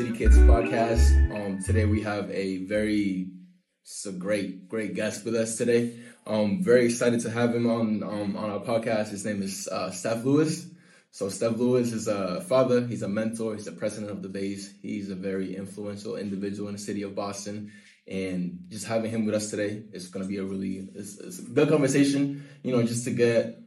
City Kids podcast. Um, today we have a very so great, great guest with us today. Um, very excited to have him on um, on our podcast. His name is uh, Steph Lewis. So Steph Lewis is a father. He's a mentor. He's the president of the base. He's a very influential individual in the city of Boston. And just having him with us today is going to be a really it's, it's a good conversation. You know, just to get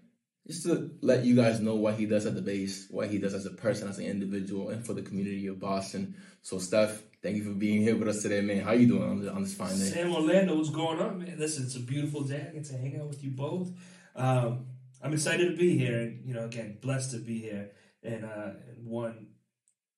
just to let you guys know what he does at the base, what he does as a person, as an individual, and for the community of Boston. So, Steph, thank you for being here with us today, man. How you doing on this, on this fine day? Sam Orlando, what's going on, man? Listen, it's a beautiful day. I get to hang out with you both. Um, I'm excited to be here, and you know, again, blessed to be here. And, uh, and one,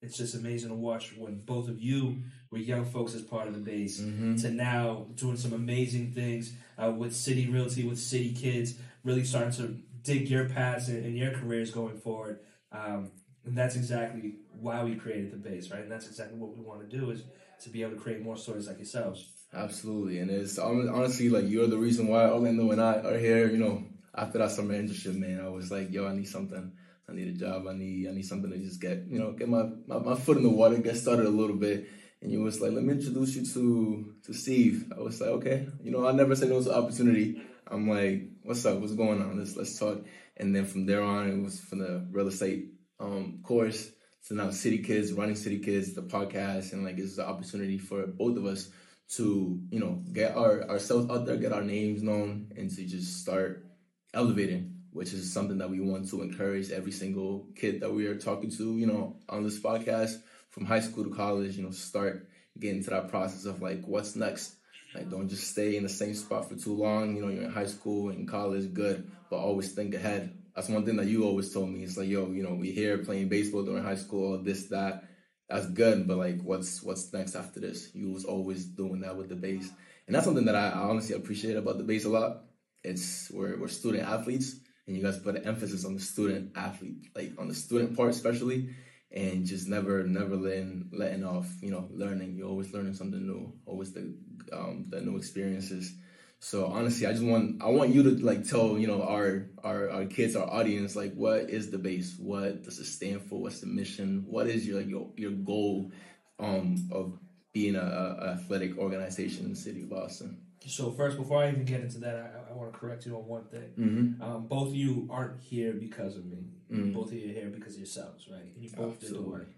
it's just amazing to watch when both of you were young folks as part of the base Mm-hmm. to now doing some amazing things uh, with City Realty, with City Kids, really starting to dig your paths and, your careers going forward. Um, and that's exactly why we created the base, right? And that's exactly what we want to do is to be able to create more stories like yourselves. Absolutely, and it's honestly like you're the reason why Orlando and I are here. You know, after that summer internship, man, I was like, yo, I need something. I need a job. I need I need something to just get you know get my, my, my foot in the water, get started a little bit. And you was like, let me introduce you to to Steve. I was like, okay, you know, I never said no to opportunity. I'm like, what's up? What's going on? Let's let's talk. And then from there on, it was from the real estate um, course to now City Kids, running City Kids, the podcast, and like it's the opportunity for both of us to you know get our ourselves out there, get our names known, and to just start elevating, which is something that we want to encourage every single kid that we are talking to, you know, on this podcast from high school to college, you know, start getting to that process of like what's next. Like don't just stay in the same spot for too long. You know, you're in high school and college, good, but always think ahead. That's one thing that you always told me. It's like, yo, you know, we here playing baseball during high school, this, that. That's good, but like what's what's next after this? You was always doing that with the base. And that's something that I honestly appreciate about the base a lot. It's we're we're student athletes and you guys put an emphasis on the student athlete, like on the student part especially, and just never never letting letting off, you know, learning. You're always learning something new, always the um the new experiences. So honestly, I just want I want you to like tell you know our our our kids, our audience, like what is the base? What does it stand for? What's the mission? What is your like your your goal um of being a, a athletic organization in the city of Boston? So first, before I even get into that, I, I want to correct you on one thing. Mm-hmm. Um, both of you aren't here because of me. Mhm. Both of you are here because of yourselves, right? And you both did the Absolutely. work.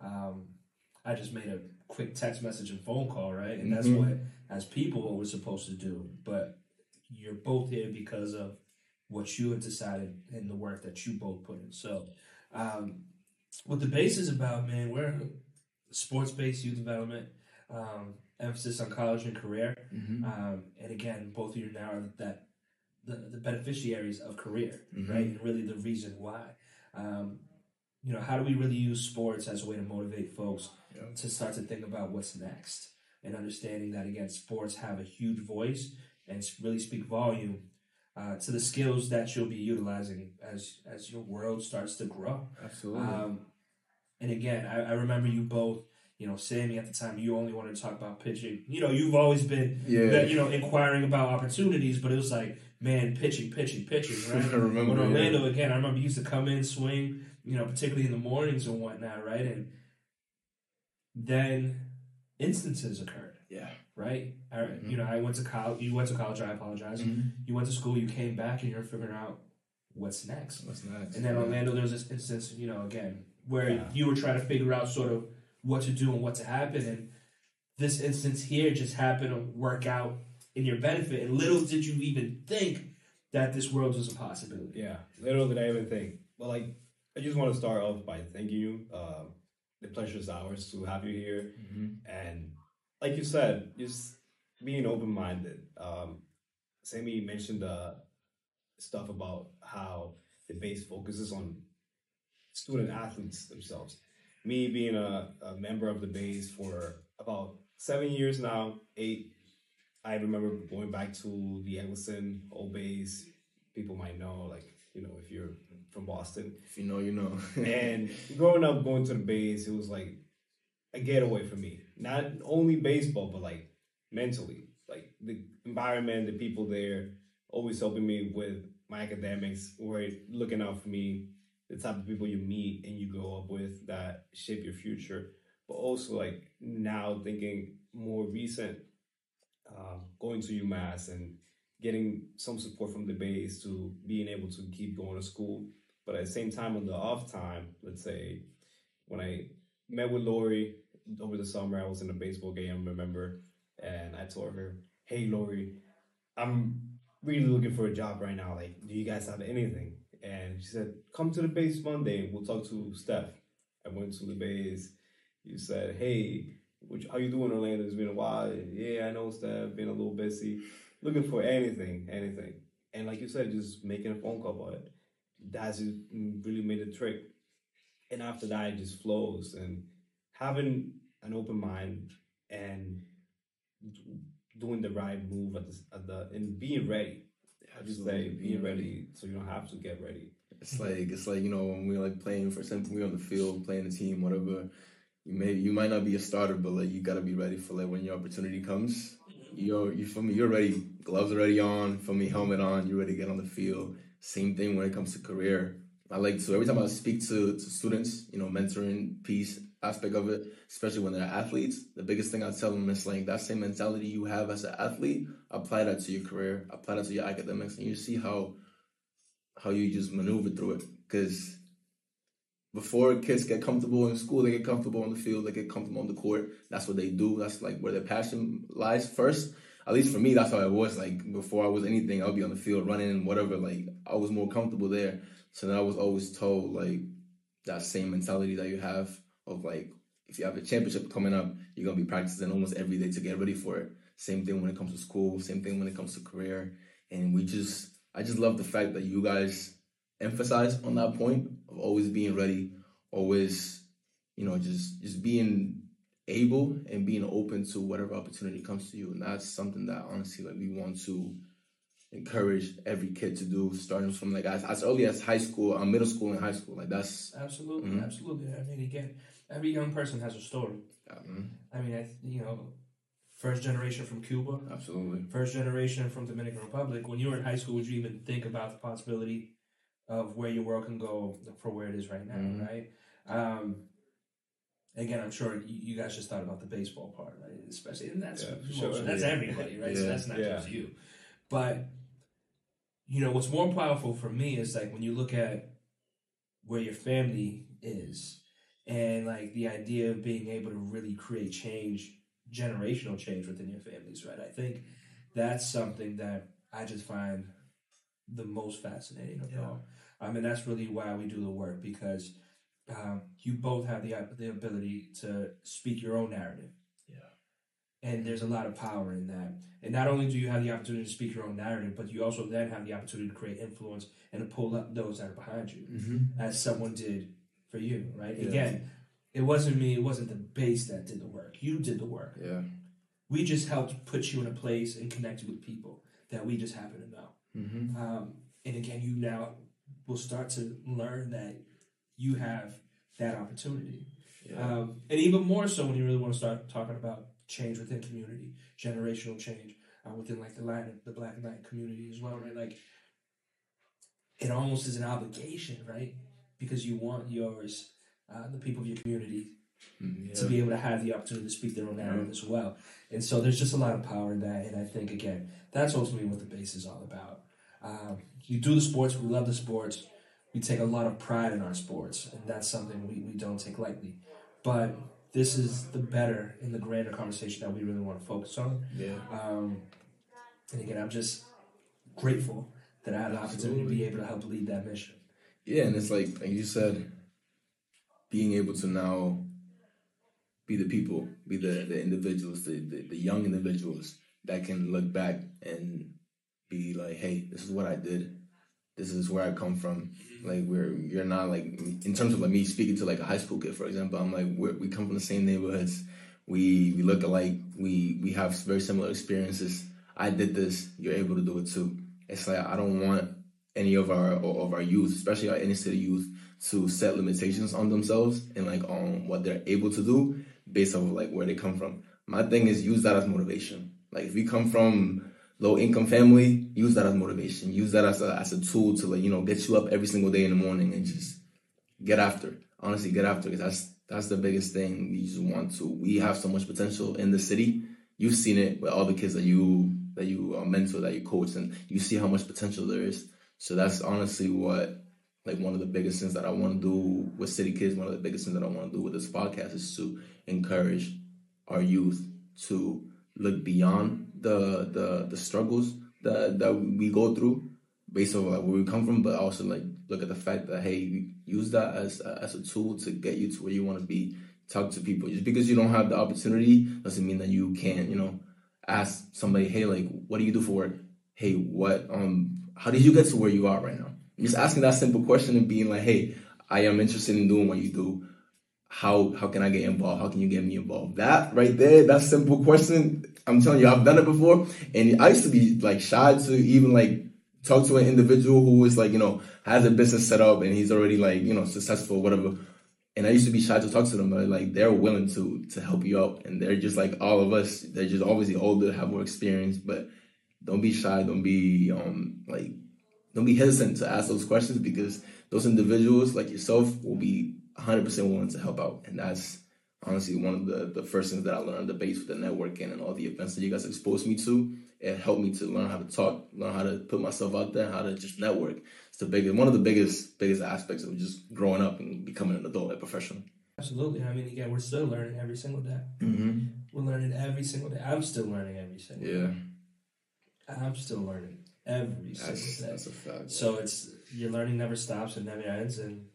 Um, I just made a quick text message and phone call, right? And that's Mhm. what, as people, what we're supposed to do. But you're both here because of what you have decided and the work that you both put in. So, um, what the base is about, man, we're sports based youth development, um, emphasis on college and career. Mm-hmm. Um, and again, both of you now are that the, the beneficiaries of career, Mhm. right? And really the reason why. Um, you know, how do we really use sports as a way to motivate folks Yeah. to start to think about what's next and understanding that again, sports have a huge voice and really speak volume uh, to the skills that you'll be utilizing as as your world starts to grow. Absolutely. Um, and again, I, I remember you both. You know, Sammy at the time, you only wanted to talk about pitching. You know, you've always been, Yeah. you know, inquiring about opportunities, but it was like, man, pitching, pitching, pitching, right? I remember, When yeah. Orlando, again, I remember used to come in, swing, you know, particularly in the mornings and whatnot, right? And then instances occurred, yeah. right? I, Mhm. You know, I went to college. You went to college. I apologize. Mhm. You went to school. You came back, and you're figuring out what's next. What's next? And then Yeah. Orlando, there was this instance, you know, again, where Yeah. you were trying to figure out sort of what to do and what to happen. And this instance here just happened to work out in your benefit. And little did you even think that this world was a possibility. Yeah, little did I even think. But like, I just want to start off by thanking you. Um, the pleasure is ours to have you here, Mhm. and like you said, just being open minded. Um, Sammy mentioned uh, stuff about how the base focuses on student athletes themselves. Me being a, a member of the base for about seven years now, eight. I remember going back to the Egleston old base. People might know, like you know, if you're from Boston, If you know, you know. and growing up going to the base, it was like a getaway for me. Not only baseball, but like mentally. Like the environment, the people there, always helping me with my academics, were looking out for me, the type of people you meet and you grow up with that shape your future. but also like now thinking more recent, um, going to UMass and getting some support from the base to being able to keep going to school. But at the same time, on the off time, let's say when I met with Lori over the summer, I was in a baseball game, remember, and I told her, "Hey, Lori, I'm really looking for a job right now. Like, do you guys have anything?" And she said, "Come to the base Monday. We'll talk to Steph." I went to the base. You said, "Hey, which, how you doing, Orlando? It's been a while. Yeah, I know, Steph. Been a little busy. Looking for anything, anything." And like you said, just making a phone call, about it. that's just mm, really made a trick. And after that, it just flows. And having an open mind and doing the right move at the, at the and being ready. Just say being ready so you don't have to get ready. It's like it's like you know when we're like playing for something, we're on the field playing the team, whatever. You may you might not be a starter, but like you gotta be ready for like when your opportunity comes. You're you for me, you're ready. Gloves already on. For me, helmet on. You're ready to get on the field. Same thing when it comes to career. I like to every time I speak to, to students, you know, mentoring piece aspect of it, especially when they're athletes. The biggest thing I tell them is like that same mentality you have as an athlete, apply that to your career, apply that to your academics, and you see how how you just maneuver through it. Because before kids get comfortable in school, they get comfortable on the field, they get comfortable on the court. That's what they do. That's like where their passion lies first. At least for me, that's how it was. Like before I was anything, I'll be on the field running and whatever. Like I was more comfortable there. So then I was always told like that same mentality that you have of like if you have a championship coming up, you're gonna be practicing almost every day to get ready for it. Same thing when it comes to school, same thing when it comes to career. And we just I just love the fact that you guys emphasize on that point of always being ready, always, you know, just just being able and being open to whatever opportunity comes to you. And that's something that honestly like we want to encourage every kid to do, starting from like as, as early as high school, uh, middle school and high school. Like that's absolutely, mm-hmm. absolutely. I mean, again, every young person has a story. Mm-hmm. I mean, I, you know, first generation from Cuba, absolutely. First generation from Dominican Republic. When you were in high school, would you even think about the possibility of where your world can go for where it is right now? Mm-hmm. Right. Um, again, I'm sure you guys just thought about the baseball part, right? Especially, and that's yeah, sure. that's yeah. everybody, right? Yeah. So that's not just you. But you know, what's more powerful for me is like when you look at where your family is and like the idea of being able to really create change, generational change within your families, right? I think that's something that I just find the most fascinating of yeah. all. I mean, that's really why we do the work because um, you both have the the ability to speak your own narrative. Yeah. And there's a lot of power in that. And not only do you have the opportunity to speak your own narrative, but you also then have the opportunity to create influence and to pull up those that are behind you, mm-hmm. as someone did for you, right? Yeah. Again, it wasn't me, it wasn't the base that did the work. You did the work. Yeah. We just helped put you in a place and connect you with people that we just happen to know. Mm-hmm. Um, and again, you now will start to learn that you have that opportunity. Yeah. Um, and even more so when you really want to start talking about change within community, generational change uh, within like the Latin, the Black and Latin community as well, right? Like it almost is an obligation, right? because you want yours, uh, the people of your community, mm, yeah. to be able to have the opportunity to speak their own narrative as well. And so there's just a lot of power in that. And I think, again, that's ultimately what the base is all about. Um, you do the sports, we love the sports, we take a lot of pride in our sports, and that's something we, we don't take lightly. But this is the better in the grander conversation that we really want to focus on. Yeah. Um, and again, I'm just grateful that I had the opportunity to be able to help lead that mission. Yeah, and it's like like you said, being able to now be the people, be the, the individuals, the, the, the young individuals that can look back and be like, hey, this is what I did. This is where I come from. Mm-hmm. Like we're you're not like in terms of like me speaking to like a high school kid, for example. I'm like we we come from the same neighborhoods. We we look alike. We we have very similar experiences. I did this. You're able to do it too. It's like I don't want any of our of our youth, especially our inner city youth, to set limitations on themselves and like on what they're able to do based off of like where they come from. My thing is use that as motivation. Like if we come from low income family, use that as motivation. Use that as a as a tool to like you know get you up every single day in the morning and just get after. Honestly, get after because that's that's the biggest thing. We just want to. We have so much potential in the city. You've seen it with all the kids that you that you uh, mentor, that you coach, and you see how much potential there is. So that's honestly what like one of the biggest things that I want to do with City Kids. One of the biggest things that I want to do with this podcast is to encourage our youth to look beyond the the the struggles that that we go through based on like where we come from, but also like look at the fact that hey, use that as as a tool to get you to where you want to be. Talk to people. Just because you don't have the opportunity doesn't mean that you can't. You know, ask somebody, hey, like, what do you do for work? Hey, what um, how did you get to where you are right now? Just asking that simple question and being like, hey, I am interested in doing what you do. How how can I get involved? How can you get me involved? That right there, that simple question. I'm telling you, I've done it before, and I used to be like shy to even like talk to an individual who is like you know has a business set up and he's already like you know successful, whatever and I used to be shy to talk to them, but like they're willing to to help you out, and they're just like all of us. They're just obviously older, have more experience, but don't be shy. Don't be um like don't be hesitant to ask those questions because those individuals like yourself will be 100 percent willing to help out, and that's honestly one of the the first things that I learned the base with the networking and all the events that you guys exposed me to. It helped me to learn how to talk, learn how to put myself out there, how to just network it's the biggest one of the biggest biggest aspects of just growing up and becoming an adult, a professional. Absolutely. I mean, again, we're still learning every single day. Mm-hmm. We're learning every single day. I'm still learning every single yeah. day. Yeah. I'm still learning every that's, single day. That's a fact. So it's your learning never stops and never ends, and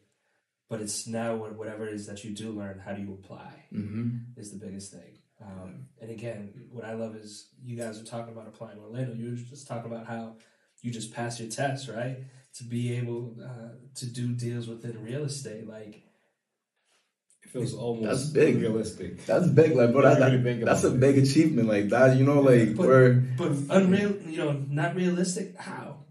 but it's now whatever it is that you do learn, how do you apply mm-hmm. is the biggest thing. Um, and again, what I love is you guys are talking about applying Orlando. You were just talking about how you just passed your test, right? to be able uh, to do deals within real estate. Like it feels almost that's big, realistic. That's big, like bro. That, that, that's a big achievement, like that. You know, like but, we're but unreal. You know, not realistic. How?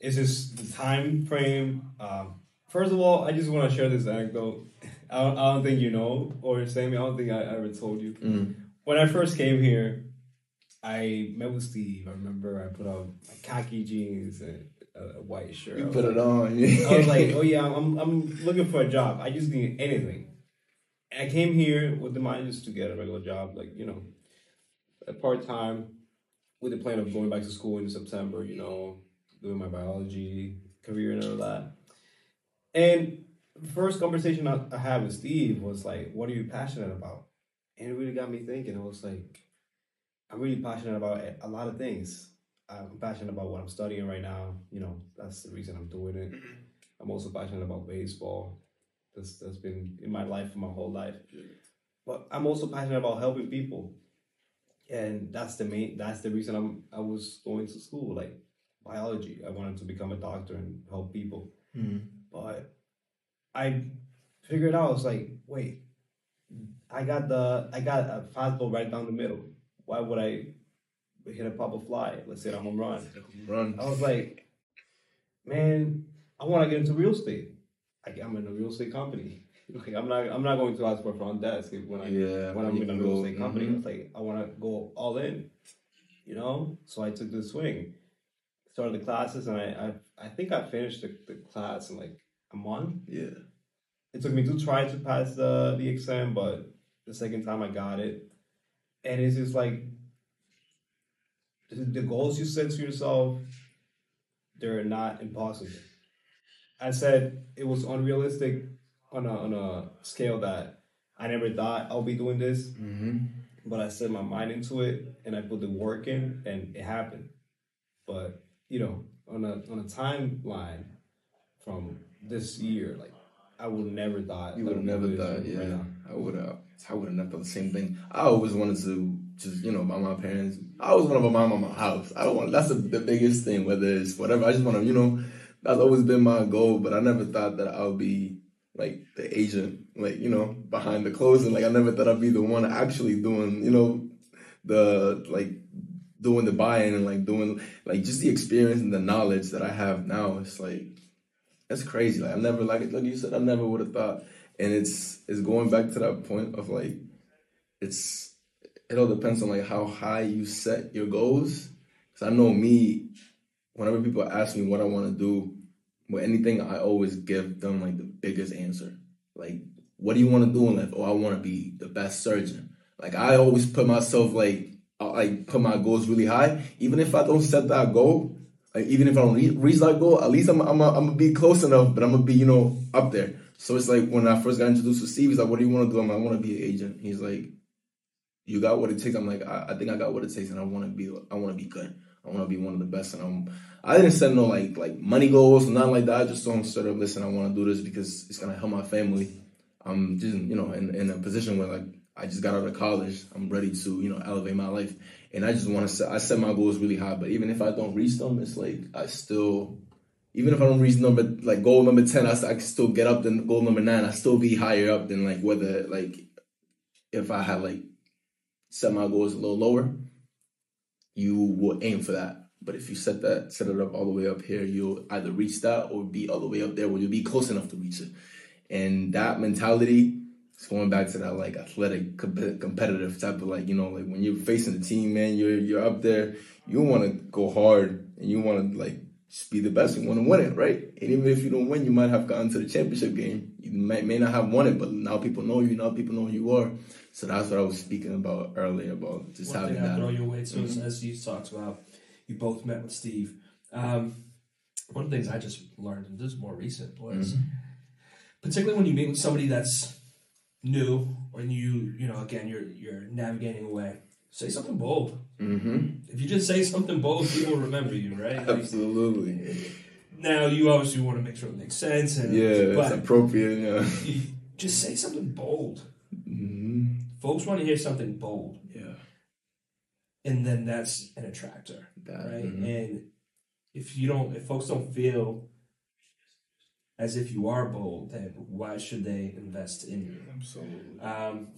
It's just the time frame. Um, first of all, I just want to share this anecdote. I don't, I don't think you know, or Sammy. I don't think I ever told you. Mm. When I first came here, I met with Steve. I remember I put on my khaki jeans and a white shirt. You put like, it on. I was like, oh yeah, I'm I'm looking for a job. I just need anything. I came here with the mind just to get a regular job, like you know, a part time, with the plan of going back to school in September. You know, doing my biology career and all that. And the first conversation I, I had with Steve was like, "What are you passionate about?" And it really got me thinking. I was like, "I'm really passionate about a lot of things." I'm passionate about what I'm studying right now. You know, that's the reason I'm doing it. Mm-hmm. I'm also passionate about baseball. That's that's been in my life for my whole life. But I'm also passionate about helping people, and that's the main. That's the reason I'm. I was going to school, like biology. I wanted to become a doctor and help people. Mm-hmm. But I figured out. I was like, wait, I got the I got a fastball right down the middle. Why would I hit a pop a fly. Let's say I'm home run. Run. I was like, man, I want to get into real estate. I, am in a real estate company. Okay, I'm not. I'm not going to ask for a front desk when I yeah, when I'm in a real estate company. Mm-hmm. I like, I want to go all in. You know, so I took the swing. Started the classes, and I I, I think I finished the, the class in like a month. Yeah. It took me two tries to pass the the exam, but the second time I got it, and it's just like the goals you set to yourself, they're not impossible. I said it was unrealistic on a, on a scale that I never thought I'll be doing this. Mm-hmm. But I set my mind into it and I put the work in and it happened. But, you know, on a on a timeline from this year, like I would never thought you would have never thought, yeah. Right I would have I would have never thought the same thing. I always wanted to just you know by my parents. I always want to buy my mama house. I don't want that's the, the biggest thing. Whether it's whatever, I just want to you know that's always been my goal. But I never thought that I'll be like the agent, like you know behind the closing. Like I never thought I'd be the one actually doing you know the like doing the buying and like doing like just the experience and the knowledge that I have now. It's like that's crazy. Like I never like like you said, I never would have thought. And it's it's going back to that point of like it's it all depends on like how high you set your goals. Cause I know me, whenever people ask me what I want to do with anything, I always give them like the biggest answer. Like what do you want to do in life? Oh, I want to be the best surgeon. Like I always put myself like I put my goals really high. Even if I don't set that goal, like even if I don't re- reach that goal, at least I'm I'm gonna be close enough, but I'm gonna be you know up there. So it's like when I first got introduced to Steve, he's like, "What do you want to do?" I'm like, "I want to be an agent." He's like, "You got what it takes." I'm like, "I, I think I got what it takes, and I want to be I want to be good. I want to be one of the best." And I'm I didn't set no like like money goals, nothing like that. I just don't sort up, listen. I want to do this because it's gonna help my family. I'm just you know in in a position where like I just got out of college. I'm ready to you know elevate my life, and I just want to set I set my goals really high. But even if I don't reach them, it's like I still even if I don't reach number like goal number ten, I, I can still get up than goal number nine. I still be higher up than like whether like if I had like set my goals a little lower, you will aim for that. But if you set that set it up all the way up here, you'll either reach that or be all the way up there where you'll be close enough to reach it. And that mentality is going back to that like athletic comp- competitive type of like you know like when you're facing the team, man, you're you're up there. You want to go hard and you want to like just be the best. You want to win it, right? And even if you don't win, you might have gotten to the championship game. You may, may not have won it, but now people know you. Now people know who you are. So that's what I was speaking about earlier about just One having thing that. throw your way too is as you talked about, you both met with Steve. Um, one of the things I just learned, and this is more recent, was particularly when you meet with somebody that's new, when you you know again you're you're navigating away. Say something bold. Mm-hmm. If you just say something bold, people remember you, right? Absolutely. now you obviously want to make sure it makes sense, and Yeah, it's appropriate. Yeah. you just say something bold. Mm-hmm. Folks want to hear something bold, Yeah. and then that's an attractor. That. right? mhm. And if you don't, if folks don't feel as if you are bold, then why should they invest in you? Absolutely. Um,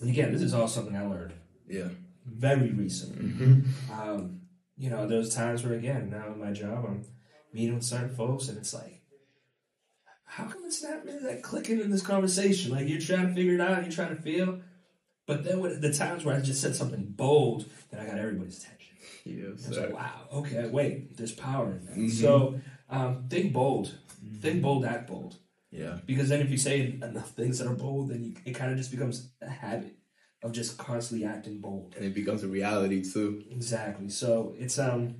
and again, this is all something I learned Yeah. Very recent. Mm-hmm. Um, you know, there's times where again, now in my job, I'm meeting with certain folks, and it's like, how come it's not really like clicking in this conversation? Like you're trying to figure it out, you're trying to feel, but then when the times where I just said something bold, then I got everybody's attention. Yes. It's sir. like, wow, okay, wait, there's power in that. Mhm. So um, think bold, think bold, act bold. Yeah. Because then if you say enough things that are bold, then you, it kind of just becomes a habit of just constantly acting bold. And it becomes a reality too. Exactly. So it's um,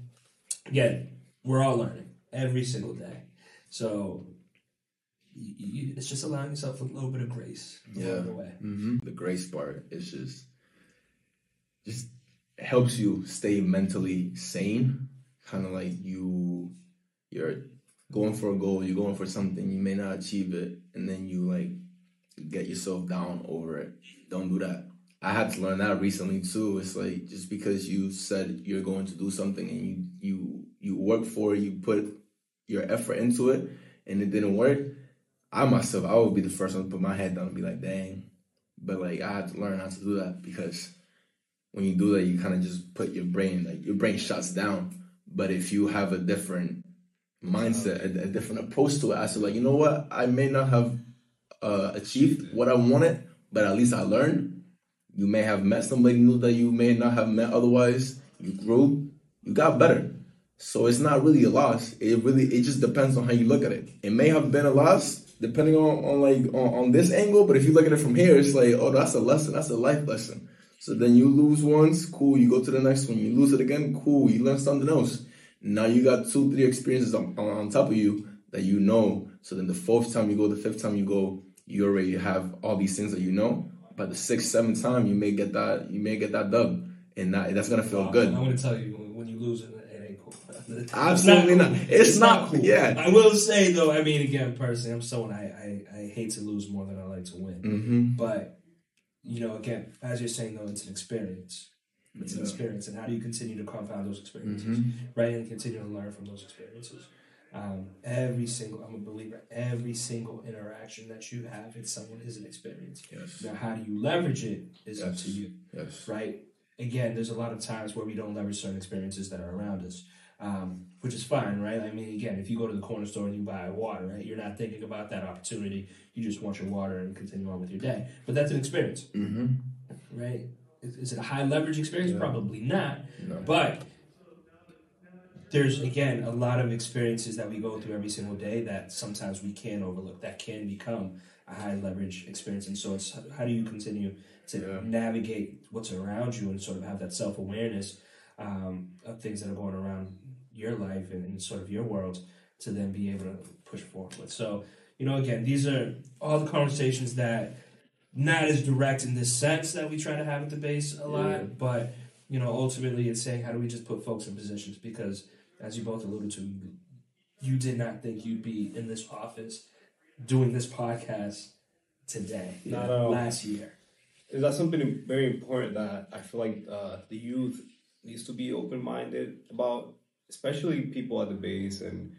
again, we're all learning every single day. So you, it's just allowing yourself a little bit of grace Yeah. along the way. Mm-hmm. The grace part is just just helps you stay mentally sane. Kind of like you you're going for a goal, you're going for something, you may not achieve it, and then you like get yourself down over it. Don't do that. I had to learn that recently too. It's like just because you said you're going to do something and you you you work for it, you put your effort into it, and it didn't work. I myself, I would be the first one to put my head down and be like, "Dang," but like I had to learn how to do that because when you do that, you kind of just put your brain like your brain shuts down. But if you have a different mindset, a, a different approach to it, I said like, you know what, I may not have uh, achieved what I wanted, but at least I learned. You may have met somebody new that you may not have met otherwise. You grew, you got better. So it's not really a loss. It really it just depends on how you look at it. It may have been a loss depending on, on like on, on this angle, but if you look at it from here, it's like, oh, that's a lesson. That's a life lesson. So then you lose once, cool. You go to the next one. You lose it again, cool. You learn something else. Now you got two, three experiences on, on, on top of you that you know. So then the fourth time you go, the fifth time you go, you already have all these things that you know. By the sixth, seventh time, you may get that, you may get that dub, and that that's gonna feel good. I'm going to tell you when you lose it, it ain't cool. It's Absolutely not. not. cool. It's not- cool. yeah. I will say though. I mean, again, personally, I'm someone I, I I hate to lose more than I like to win. Mm-hmm. But you know, again, as you're saying though, it's an experience. It's an experience, and how do you continue to compound those experiences, Mhm. right? And continue to learn from those experiences. Um, every single, I'm a believer. Every single interaction that you have with someone is an experience. Yes. Now, how do you leverage it is up to you Yes. right? Again, there's a lot of times where we don't leverage certain experiences that are around us, um, which is fine, right? I mean, again, if you go to the corner store and you buy water, right, you're not thinking about that opportunity. You just want your water and continue on with your day. But that's an experience, Mm-hmm. right? Is, is it a high leverage experience? Yeah. Probably not. No. But there's again a lot of experiences that we go through every single day that sometimes we can overlook. That can become a high leverage experience. And so it's how do you continue to Yeah. navigate what's around you and sort of have that self awareness um, of things that are going around your life and, and sort of your world to then be able to push forward with. So, you know, again, these are all the conversations that not as direct in this sense that we try to have at the base a lot, Yeah. but you know, ultimately it's saying how do we just put folks in positions because as you both alluded to, you did not think you'd be in this office doing this podcast today. Not at all. last year. Is that something very important that I feel like uh, the youth needs to be open minded about, especially people at the base and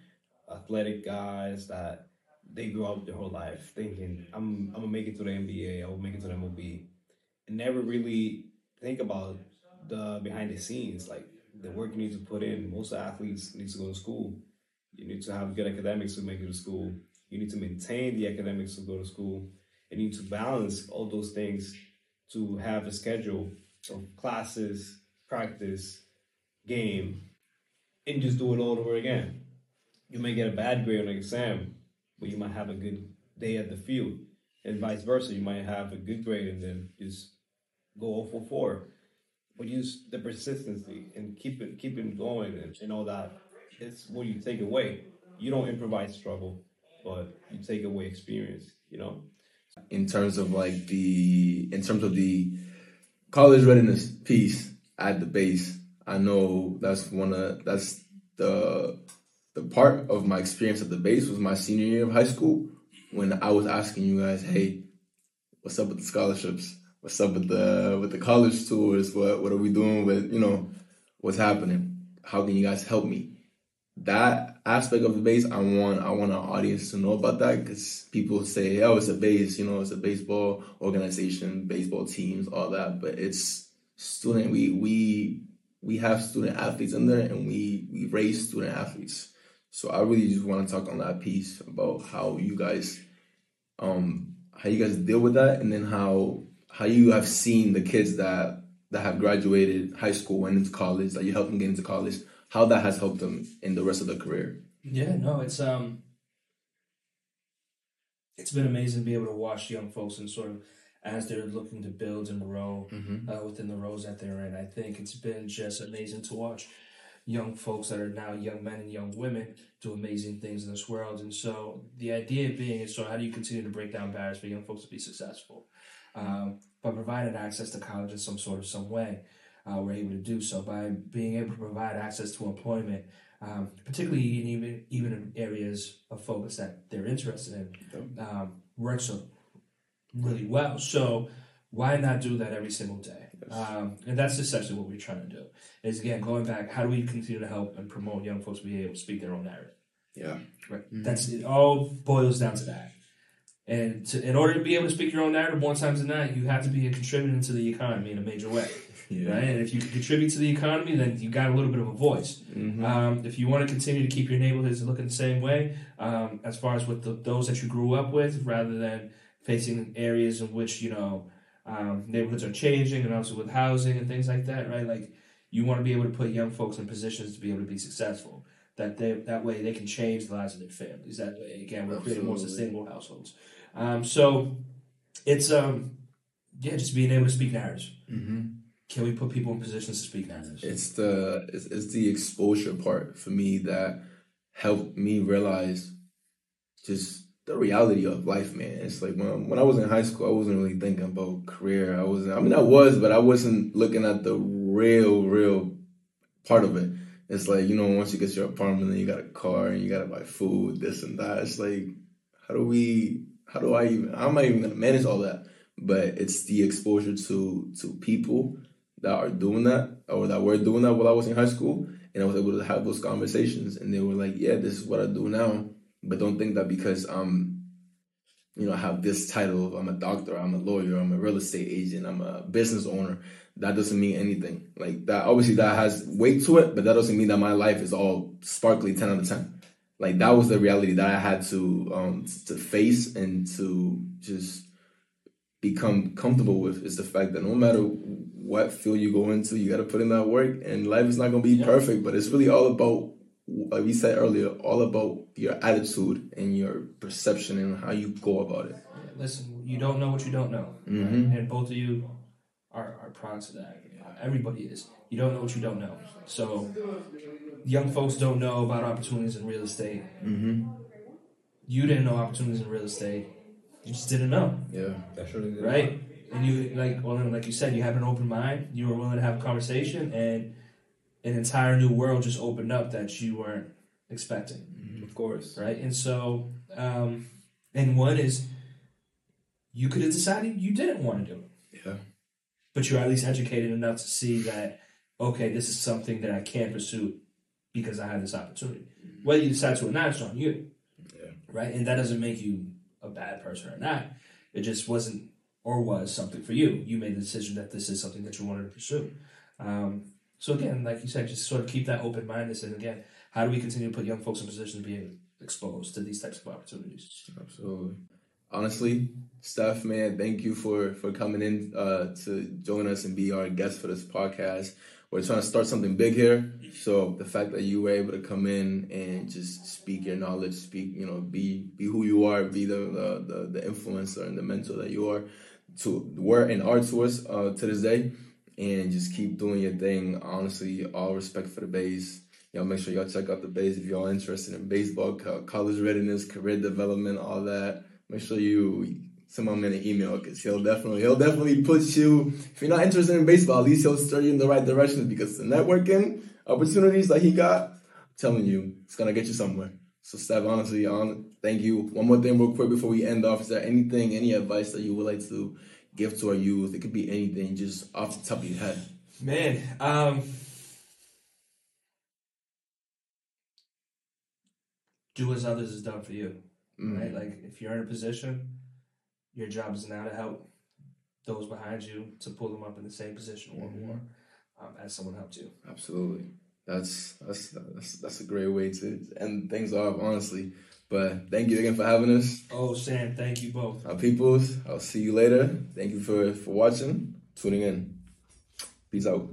athletic guys that they grew up their whole life thinking I'm I'm gonna make it to the NBA, I will make it to the MLB, and never really think about the behind the scenes, like the work you need to put in. Most athletes need to go to school. You need to have good academics to make it to school. You need to maintain the academics to go to school. You need to balance all those things to have a schedule of classes, practice, game, and just do it all over again. You may get a bad grade on an exam, but you might have a good day at the field, and vice versa. You might have a good grade and then just go 0 for 4. But use the persistency and keep it keep it going and, and all that. It's what you take away. You don't improvise struggle, but you take away experience. You know. in terms of like the in terms of the college readiness piece at the base i know that's one of that's the the part of my experience at the base was my senior year of high school when i was asking you guys hey what's up with the scholarships what's up with the with the college tours what what are we doing with you know what's happening how can you guys help me that aspect of the base, I want I want our audience to know about that because people say, "Oh, it's a base," you know, it's a baseball organization, baseball teams, all that, but it's student. We we we have student athletes in there, and we we raise student athletes. So I really just want to talk on that piece about how you guys, um, how you guys deal with that, and then how how you have seen the kids that that have graduated high school and into college, that you helped them get into college, how that has helped them in the rest of their career. Yeah, no, it's um, it's been amazing to be able to watch young folks and sort of as they're looking to build and grow Mm-hmm. uh, within the roles that they're in. I think it's been just amazing to watch young folks that are now young men and young women do amazing things in this world. And so the idea being is so how do you continue to break down barriers for young folks to be successful? Um, by provided access to college in some sort of some way, uh, we're able to do so by being able to provide access to employment, um, particularly in even even in areas of focus that they're interested in, um, works so really well. So why not do that every single day? Um, and that's essentially what we're trying to do. Is again going back, how do we continue to help and promote young folks to be able to speak their own narrative? Yeah. Right. That's it. All boils down to that. And to, in order to be able to speak your own narrative more times than not, you have to be a contributor to the economy in a major way. Yeah. Right? And if you contribute to the economy, then you got a little bit of a voice. Mhm. Um, if you want to continue to keep your neighborhoods looking the same way, um, as far as with the, those that you grew up with, rather than facing areas in which you know um, neighborhoods are changing, and also with housing and things like that, right? Like you want to be able to put young folks in positions to be able to be successful. That they that way they can change the lives of their families. That way, again, we're creating more sustainable households. Um, so it's um, yeah, just being able to speak narratives. Mhm. Can we put people in positions to speak narratives? It's the it's, it's the exposure part for me that helped me realize just the reality of life, man. It's like when when I was in high school, I wasn't really thinking about career. I wasn't. I mean, I was, but I wasn't looking at the real, real part of it. It's like you know, once you get your apartment, then you got a car and you got to buy food, this and that. It's like, how do we? How do I even? How am I even gonna manage all that? But it's the exposure to to people that are doing that or that were doing that while I was in high school, and I was able to have those conversations, and they were like, "Yeah, this is what I do now." But don't think that because I'm, you know, I have this title, I'm a doctor, I'm a lawyer, I'm a real estate agent, I'm a business owner. That doesn't mean anything. Like that, obviously, that has weight to it, but that doesn't mean that my life is all sparkly ten out of ten. Like that was the reality that I had to um to face and to just become comfortable with is the fact that no matter what field you go into, you got to put in that work, and life is not going to be Yeah. perfect. But it's really all about, like we said earlier, all about your attitude and your perception and how you go about it. listen, you don't know what you don't know, Mhm. and both of you are are products of that. Everybody is. You don't know what you don't know. So, young folks don't know about opportunities in real estate. Mm-hmm. You didn't know opportunities in real estate. You just didn't know, Yeah. That surely did right? And you like well, like you said, you had an open mind. You were willing to have a conversation, and an entire new world just opened up that you weren't expecting. Of course. right? And so, um, and one is you could have decided you didn't want to do it, Yeah. but you're at least educated enough to see that okay, this is something that I can pursue because I have this opportunity. Whether you decide to or not, it's on you, Yeah. right? And that doesn't make you a bad person or not. It just wasn't or was something for you. You made the decision that this is something that you wanted to pursue. Um, so again, like you said, just sort of keep that open mindedness. And again, how do we continue to put young folks in position to be exposed to these types of opportunities? Absolutely. Honestly, Steph, man, thank you for for coming in uh, to join us and be our guest for this podcast. We're trying to start something big here. So the fact that you were able to come in and just speak your knowledge, speak, you know, be be who you are, be the the, the, influencer and the mentor that you are to were and are to us uh, to this day, and just keep doing your thing. Honestly, all respect for the base. Y'all make sure y'all check out the base if y'all interested in baseball, college readiness, career development, all that. Make sure you send my man an email because he'll definitely he'll definitely put you. If you're not interested in baseball, at least he'll steer you in the right direction because the networking opportunities that he got, I'm telling you, it's gonna get you somewhere. So, Steph, honestly, on thank you. One more thing, real quick, before we end off, is there anything, any advice that you would like to give to our youth? It could be anything, just off the top of your head. Man, um, do as others has done for you, Mm. right? Like if you're in a position, your job is now to help those behind you to pull them up in the same position or more um, as someone helped you. Absolutely. That's that's that's that's a great way to end things off, honestly. But thank you again for having us. Oh, Sam, thank you both. Our peoples, I'll see you later. Thank you for for watching, tuning in. Peace out.